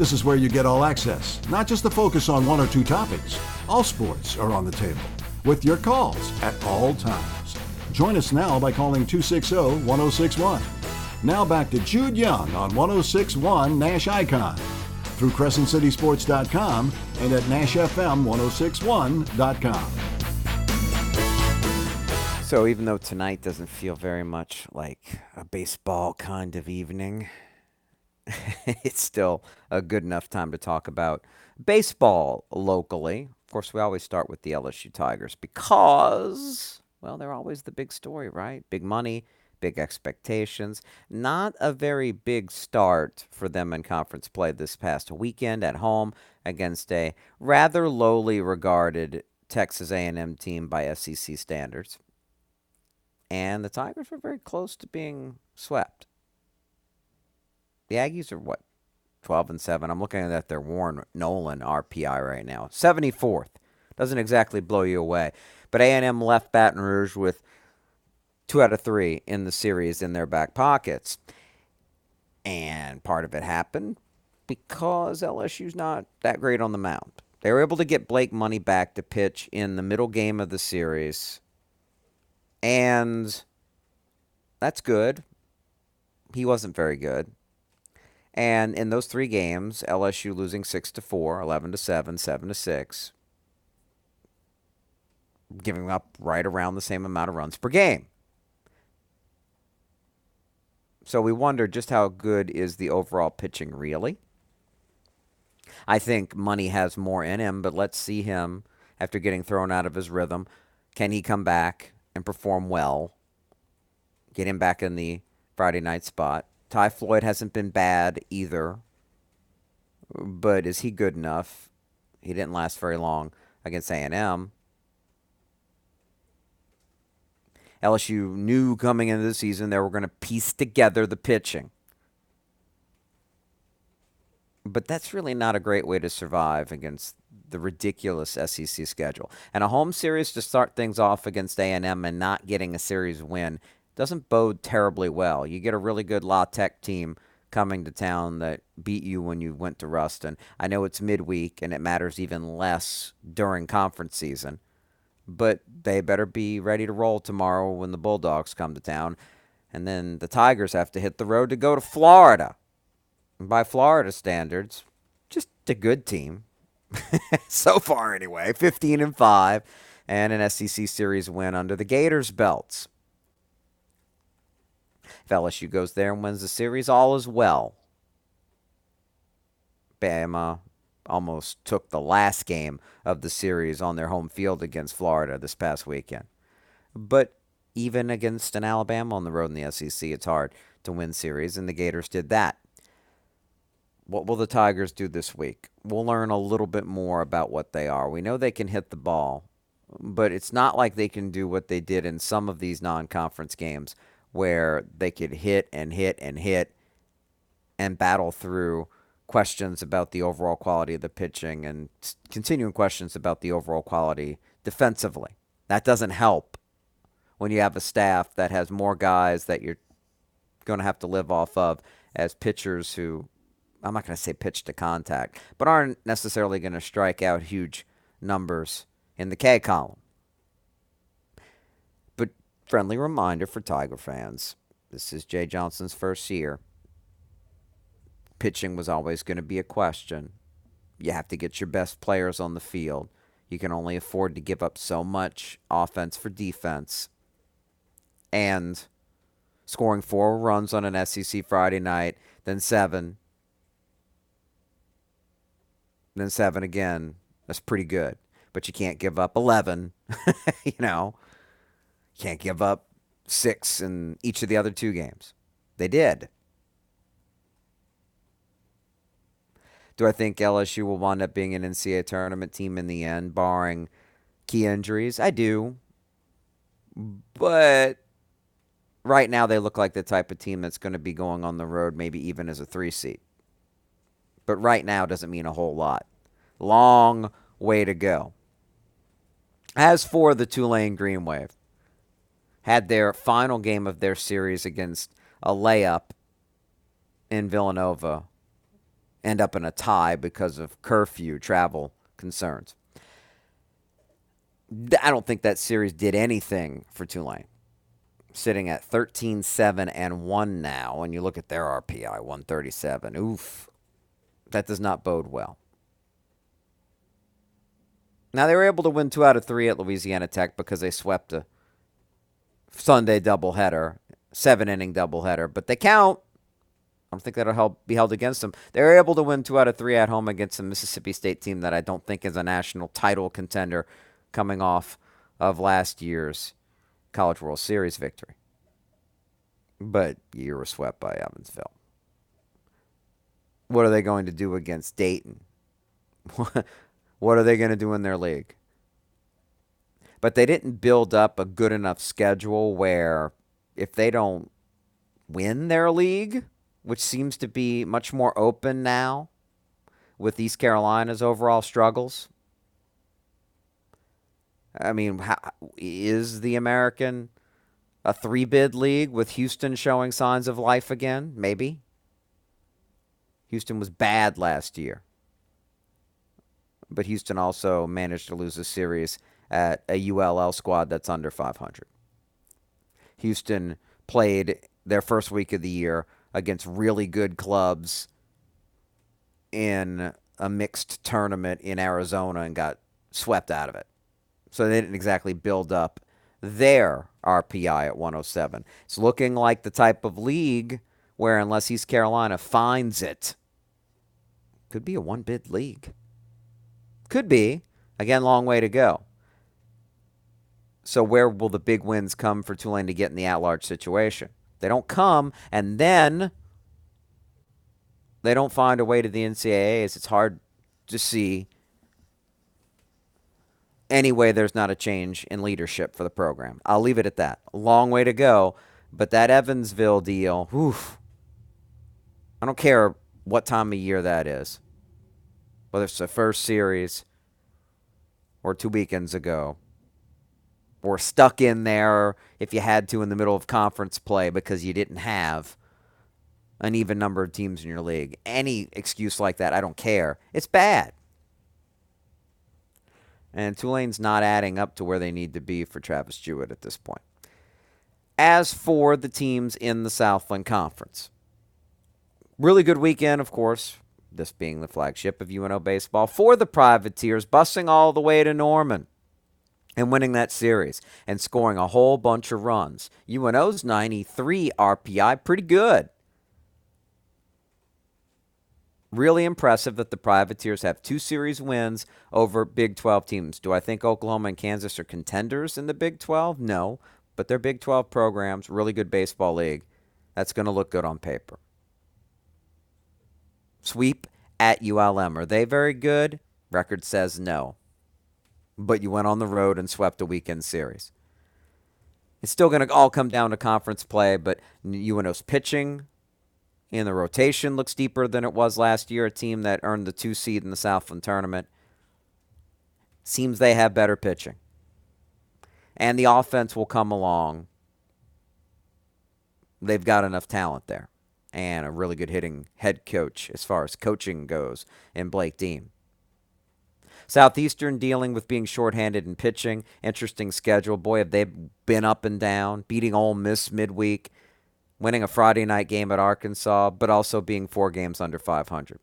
This is where you get all access, not just the focus on one or two topics. All sports are on the table with your calls at all times. Join us now by calling 260 1061. Now back to Jude Young on 1061 Nash Icon through CrescentCitySports.com and at NashFM1061.com. So even though tonight doesn't feel very much like a baseball kind of evening, it's still a good enough time to talk about baseball locally. Of course, we always start with the LSU Tigers because, well, they're always the big story, right? Big money, big expectations. Not a very big start for them in conference play this past weekend at home against a rather lowly regarded Texas A&M team by SEC standards. And the Tigers were very close to being swept. The Aggies are what? 12 and 7. I'm looking at their Warren Nolan RPI right now. 74th. Doesn't exactly blow you away. But A&M left Baton Rouge with two out of three in the series in their back pockets. And part of it happened because LSU's not that great on the mound. They were able to get Blake Money back to pitch in the middle game of the series. And that's good. He wasn't very good. And in those three games, LSU losing 6 to 4, 11 to 7, 7 to 6, giving up right around the same amount of runs per game. So we wonder just how good is the overall pitching really? I think Money has more in him, but let's see him after getting thrown out of his rhythm. Can he come back and perform well? Get him back in the Friday night spot. Ty Floyd hasn't been bad either, but is he good enough? He didn't last very long against A&M. LSU knew coming into the season they were going to piece together the pitching. But that's really not a great way to survive against the ridiculous SEC schedule. And a home series to start things off against A&M and not getting a series win doesn't bode terribly well. You get a really good La Tech team coming to town that beat you when you went to Ruston. I know it's midweek and it matters even less during conference season but they better be ready to roll tomorrow when the Bulldogs come to town. And then the Tigers have to hit the road to go to Florida. By Florida standards, just a good team. so far, anyway. 15 and 5, and an SEC series win under the Gators' belts. If LSU goes there and wins the series, all is well. Bama almost took the last game of the series on their home field against Florida this past weekend. But even against an Alabama on the road in the SEC, it's hard to win series, and the Gators did that. What will the Tigers do this week? We'll learn a little bit more about what they are. We know they can hit the ball, but it's not like they can do what they did in some of these non conference games where they could hit and hit and hit and battle through questions about the overall quality of the pitching and continuing questions about the overall quality defensively. That doesn't help when you have a staff that has more guys that you're going to have to live off of as pitchers who I'm not going to say pitch to contact, but aren't necessarily going to strike out huge numbers in the K column. Friendly reminder for Tiger fans this is Jay Johnson's first year pitching was always going to be a question. You have to get your best players on the field. You can only afford to give up so much offense for defense. And scoring four runs on an SEC Friday night, then seven, then seven again. That's pretty good. But you can't give up 11. you know, can't give up six in each of the other two games. They did. Do I think LSU will wind up being an NCAA tournament team in the end, barring key injuries? I do. But right now, they look like the type of team that's going to be going on the road, maybe even as a three seed. But right now doesn't mean a whole lot. Long way to go. As for the Tulane Green Wave, had their final game of their series against a layup in Villanova end up in a tie because of curfew travel concerns. I don't think that series did anything for Tulane. Sitting at 13 7 and 1 now, and you look at their RPI 137. Oof. That does not bode well. Now, they were able to win two out of three at Louisiana Tech because they swept a Sunday doubleheader, seven inning doubleheader, but they count. I don't think that'll help be held against them. They were able to win two out of three at home against a Mississippi State team that I don't think is a national title contender coming off of last year's College World Series victory. but you were swept by Evansville. What are they going to do against Dayton? what are they going to do in their league? But they didn't build up a good enough schedule where if they don't win their league, which seems to be much more open now with East Carolina's overall struggles. I mean, how, is the American a three bid league with Houston showing signs of life again? Maybe. Houston was bad last year. But Houston also managed to lose a series at a ULL squad that's under 500. Houston played their first week of the year against really good clubs in a mixed tournament in Arizona and got swept out of it. So they didn't exactly build up their RPI at 107. It's looking like the type of league where, unless East Carolina finds it, could be a one bid league. Could be. Again, long way to go. So, where will the big wins come for Tulane to get in the at large situation? They don't come, and then they don't find a way to the NCAAs. It's hard to see any way there's not a change in leadership for the program. I'll leave it at that. Long way to go, but that Evansville deal, oof. I don't care what time of year that is, whether it's the first series or two weekends ago, or stuck in there if you had to in the middle of conference play because you didn't have an even number of teams in your league. Any excuse like that, I don't care. It's bad. And Tulane's not adding up to where they need to be for Travis Jewett at this point. As for the teams in the Southland Conference, really good weekend, of course, this being the flagship of UNO baseball for the Privateers, busing all the way to Norman and winning that series and scoring a whole bunch of runs. UNO's 93 RPI, pretty good. Really impressive that the Privateers have two series wins over Big 12 teams. Do I think Oklahoma and Kansas are contenders in the Big 12? No, but they're Big 12 programs, really good baseball league. That's going to look good on paper. Sweep at ULM. Are they very good? Record says no. But you went on the road and swept a weekend series. It's still going to all come down to conference play, but UNO's pitching in the rotation looks deeper than it was last year. A team that earned the two seed in the Southland tournament. Seems they have better pitching. And the offense will come along. They've got enough talent there and a really good hitting head coach as far as coaching goes in Blake Dean. Southeastern dealing with being shorthanded in pitching. Interesting schedule. Boy, have they been up and down, beating Ole Miss midweek, winning a Friday night game at Arkansas, but also being four games under 500.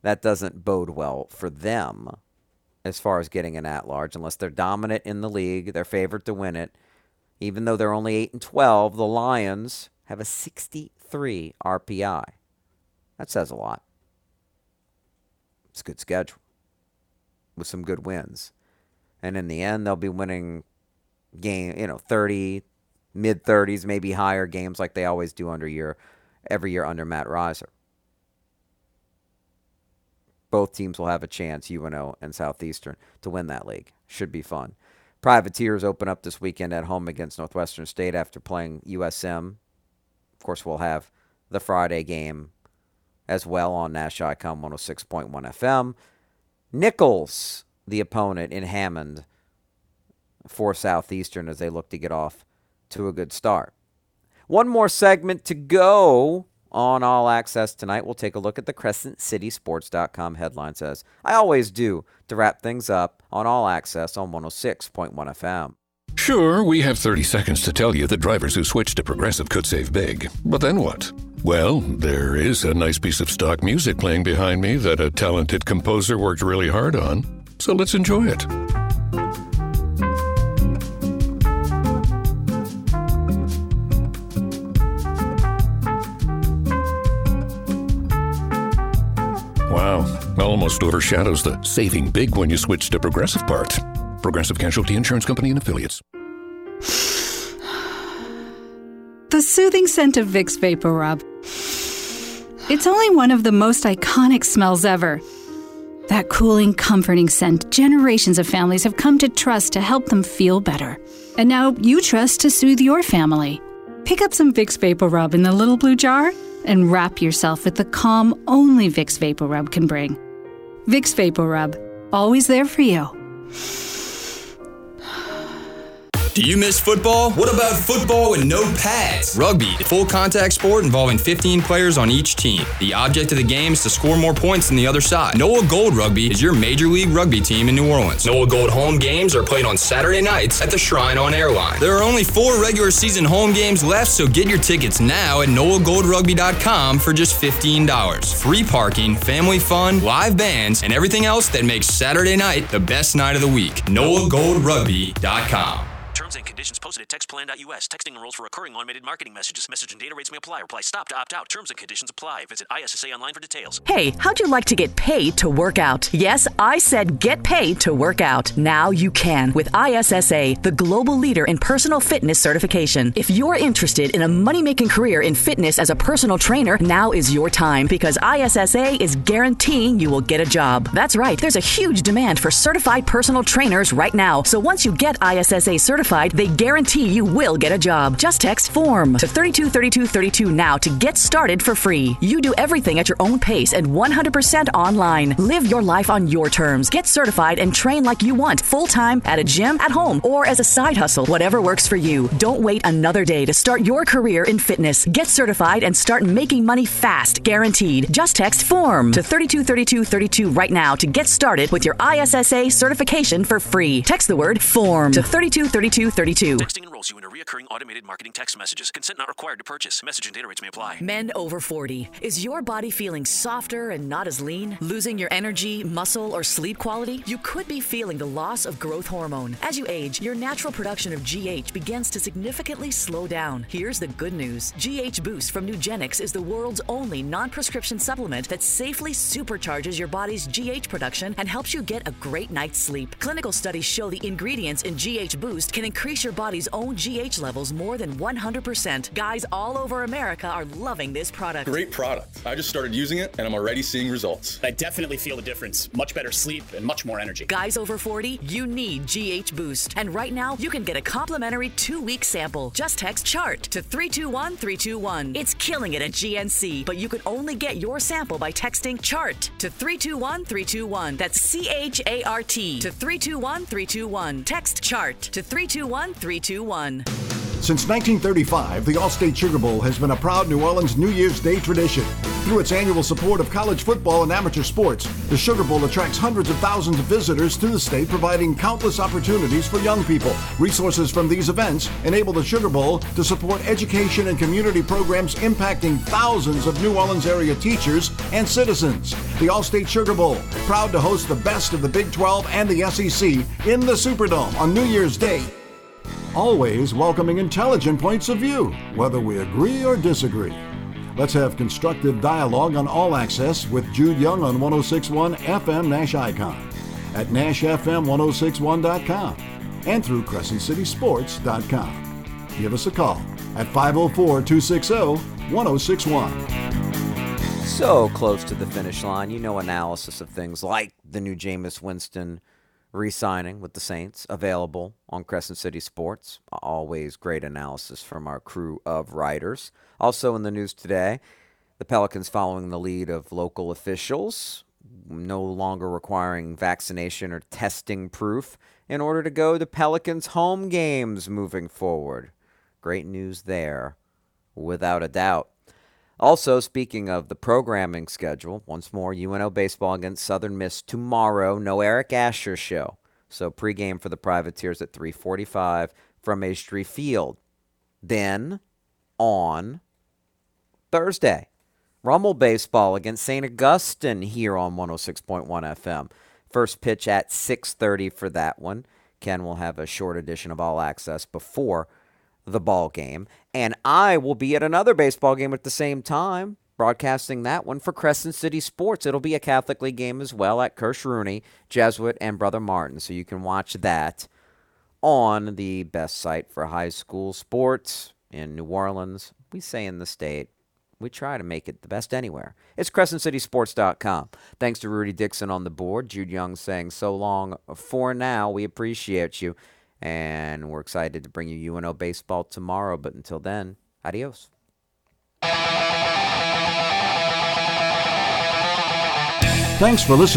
That doesn't bode well for them as far as getting an at large unless they're dominant in the league, they're favored to win it. Even though they're only 8 and 12, the Lions have a 63 RPI. That says a lot. It's a good schedule with some good wins. And in the end, they'll be winning game, you know, 30, mid 30s, maybe higher games like they always do under year every year under Matt Riser. Both teams will have a chance, UNO and Southeastern, to win that league. Should be fun. Privateers open up this weekend at home against Northwestern State after playing USM. Of course, we'll have the Friday game as well on Nash Icon 106.1 FM. Nicholls, the opponent in Hammond for Southeastern as they look to get off to a good start. One more segment to go on All Access tonight. We'll take a look at the CrescentCitySports.com headline says. I always do to wrap things up on All Access on 106.1 FM. Sure, we have 30 seconds to tell you that drivers who switch to Progressive could save big. But then what? Well, there is a nice piece of stock music playing behind me that a talented composer worked really hard on. So let's enjoy it. Wow, almost overshadows the saving big when you switch to Progressive part. Progressive Casualty Insurance Company and Affiliates. The soothing scent of Vicks VapoRub. It's only one of the most iconic smells ever. That cooling, comforting scent generations of families have come to trust to help them feel better. And now you trust to soothe your family. Pick up some Vicks VapoRub in the little blue jar and wrap yourself with the calm only Vicks VapoRub can bring. Vicks VapoRub, always there for you. Do you miss football? What about football with no pads? Rugby, a full contact sport involving 15 players on each team. The object of the game is to score more points than the other side. NOLA Gold Rugby is your Major League Rugby team in New Orleans. NOLA Gold home games are played on Saturday nights at the Shrine on Airline. There are only four regular season home games left, so get your tickets now at nolagoldrugby.com for just $15. Free parking, family fun, live bands, and everything else that makes Saturday night the best night of the week. NOLAGoldRugby.com. Terms and conditions posted at textplan.us. Texting enrolls for recurring automated marketing messages. Message and data rates may apply. Reply stop to opt out. Terms and conditions apply. Visit ISSA online for details. Hey, how'd you like to get paid to work out? Yes, I said get paid to work out. Now you can with ISSA, the global leader in personal fitness certification. If you're interested in a money making career in fitness as a personal trainer, now is your time because ISSA is guaranteeing you will get a job. That's right, there's a huge demand for certified personal trainers right now. So once you get ISSA certified, they guarantee you will get a job. Just text FORM to 323232 now to get started for free. You do everything at your own pace and 100% online. Live your life on your terms. Get certified and train like you want, full time, at a gym, at home, or as a side hustle, whatever works for you. Don't wait another day to start your career in fitness. Get certified and start making money fast, guaranteed. Just text FORM to 323232 right now to get started with your ISSA certification for free. Text the word FORM to 323232. Texting enrolls you in a reoccurring automated marketing text messages. Consent not required to purchase. Message and data rates may apply. Men over 40. Is your body feeling softer and not as lean? Losing your energy, muscle, or sleep quality? You could be feeling the loss of growth hormone. As you age, your natural production of GH begins to significantly slow down. Here's the good news GH Boost from Nugenix is the world's only non prescription supplement that safely supercharges your body's GH production and helps you get a great night's sleep. Clinical studies show the ingredients in GH Boost can increase your body's own GH levels more than 100%. Guys all over America are loving this product. Great product. I just started using it and I'm already seeing results. I definitely feel the difference. Much better sleep and much more energy. Guys over 40, you need GH Boost. And right now, you can get a complimentary two week sample. Just text CHART to 321 321. It's killing it at GNC, but you can only get your sample by texting CHART to 321 321. That's C H A R T to 321 321. Text CHART to 321 321. Since 1935, the Allstate Sugar Bowl has been a proud New Orleans New Year's Day tradition. Through its annual support of college football and amateur sports, the Sugar Bowl attracts hundreds of thousands of visitors to the state, providing countless opportunities for young people. Resources from these events enable the Sugar Bowl to support education and community programs impacting thousands of New Orleans area teachers and citizens. The Allstate Sugar Bowl, proud to host the best of the Big 12 and the SEC in the Superdome on New Year's Day always welcoming intelligent points of view, whether we agree or disagree. Let's have constructive dialogue on All Access with Jude Young on 1061 FM Nash Icon, at NashFM1061.com, and through CrescentCitySports.com. Give us a call at 504 260 1061. So close to the finish line. You know analysis of things like the new Jameis Winston re-signing with the Saints available on Crescent City Sports. Always great analysis from our crew of writers. Also in the news today, the Pelicans following the lead of local officials, no longer requiring vaccination or testing proof in order to go to Pelicans home games moving forward. Great news there, without a doubt. Also, speaking of the programming schedule, once more, UNO baseball against Southern Miss tomorrow. No Eric Asher show. So pregame for the Privateers at 3:45 from Maestri Field. Then on Thursday, Rummel baseball against St. Augustine here on 106.1 FM. First pitch at 6:30 for that one. Ken will have a short edition of All Access before the ball game, and I will be at another baseball game at the same time, broadcasting that one for Crescent City Sports. It'll be a Catholic League game as well at Kirsch Rooney, Jesuit, and Brother Martin, so you can watch that on the best site for high school sports in New Orleans. We say in the state, we try to make it the best anywhere. It's crescentcitysports.com. Thanks to Rudy Dixon on the board, Jude Young saying so long for now. We appreciate you. And we're excited to bring you UNO baseball tomorrow. But until then, adios. Thanks for listening.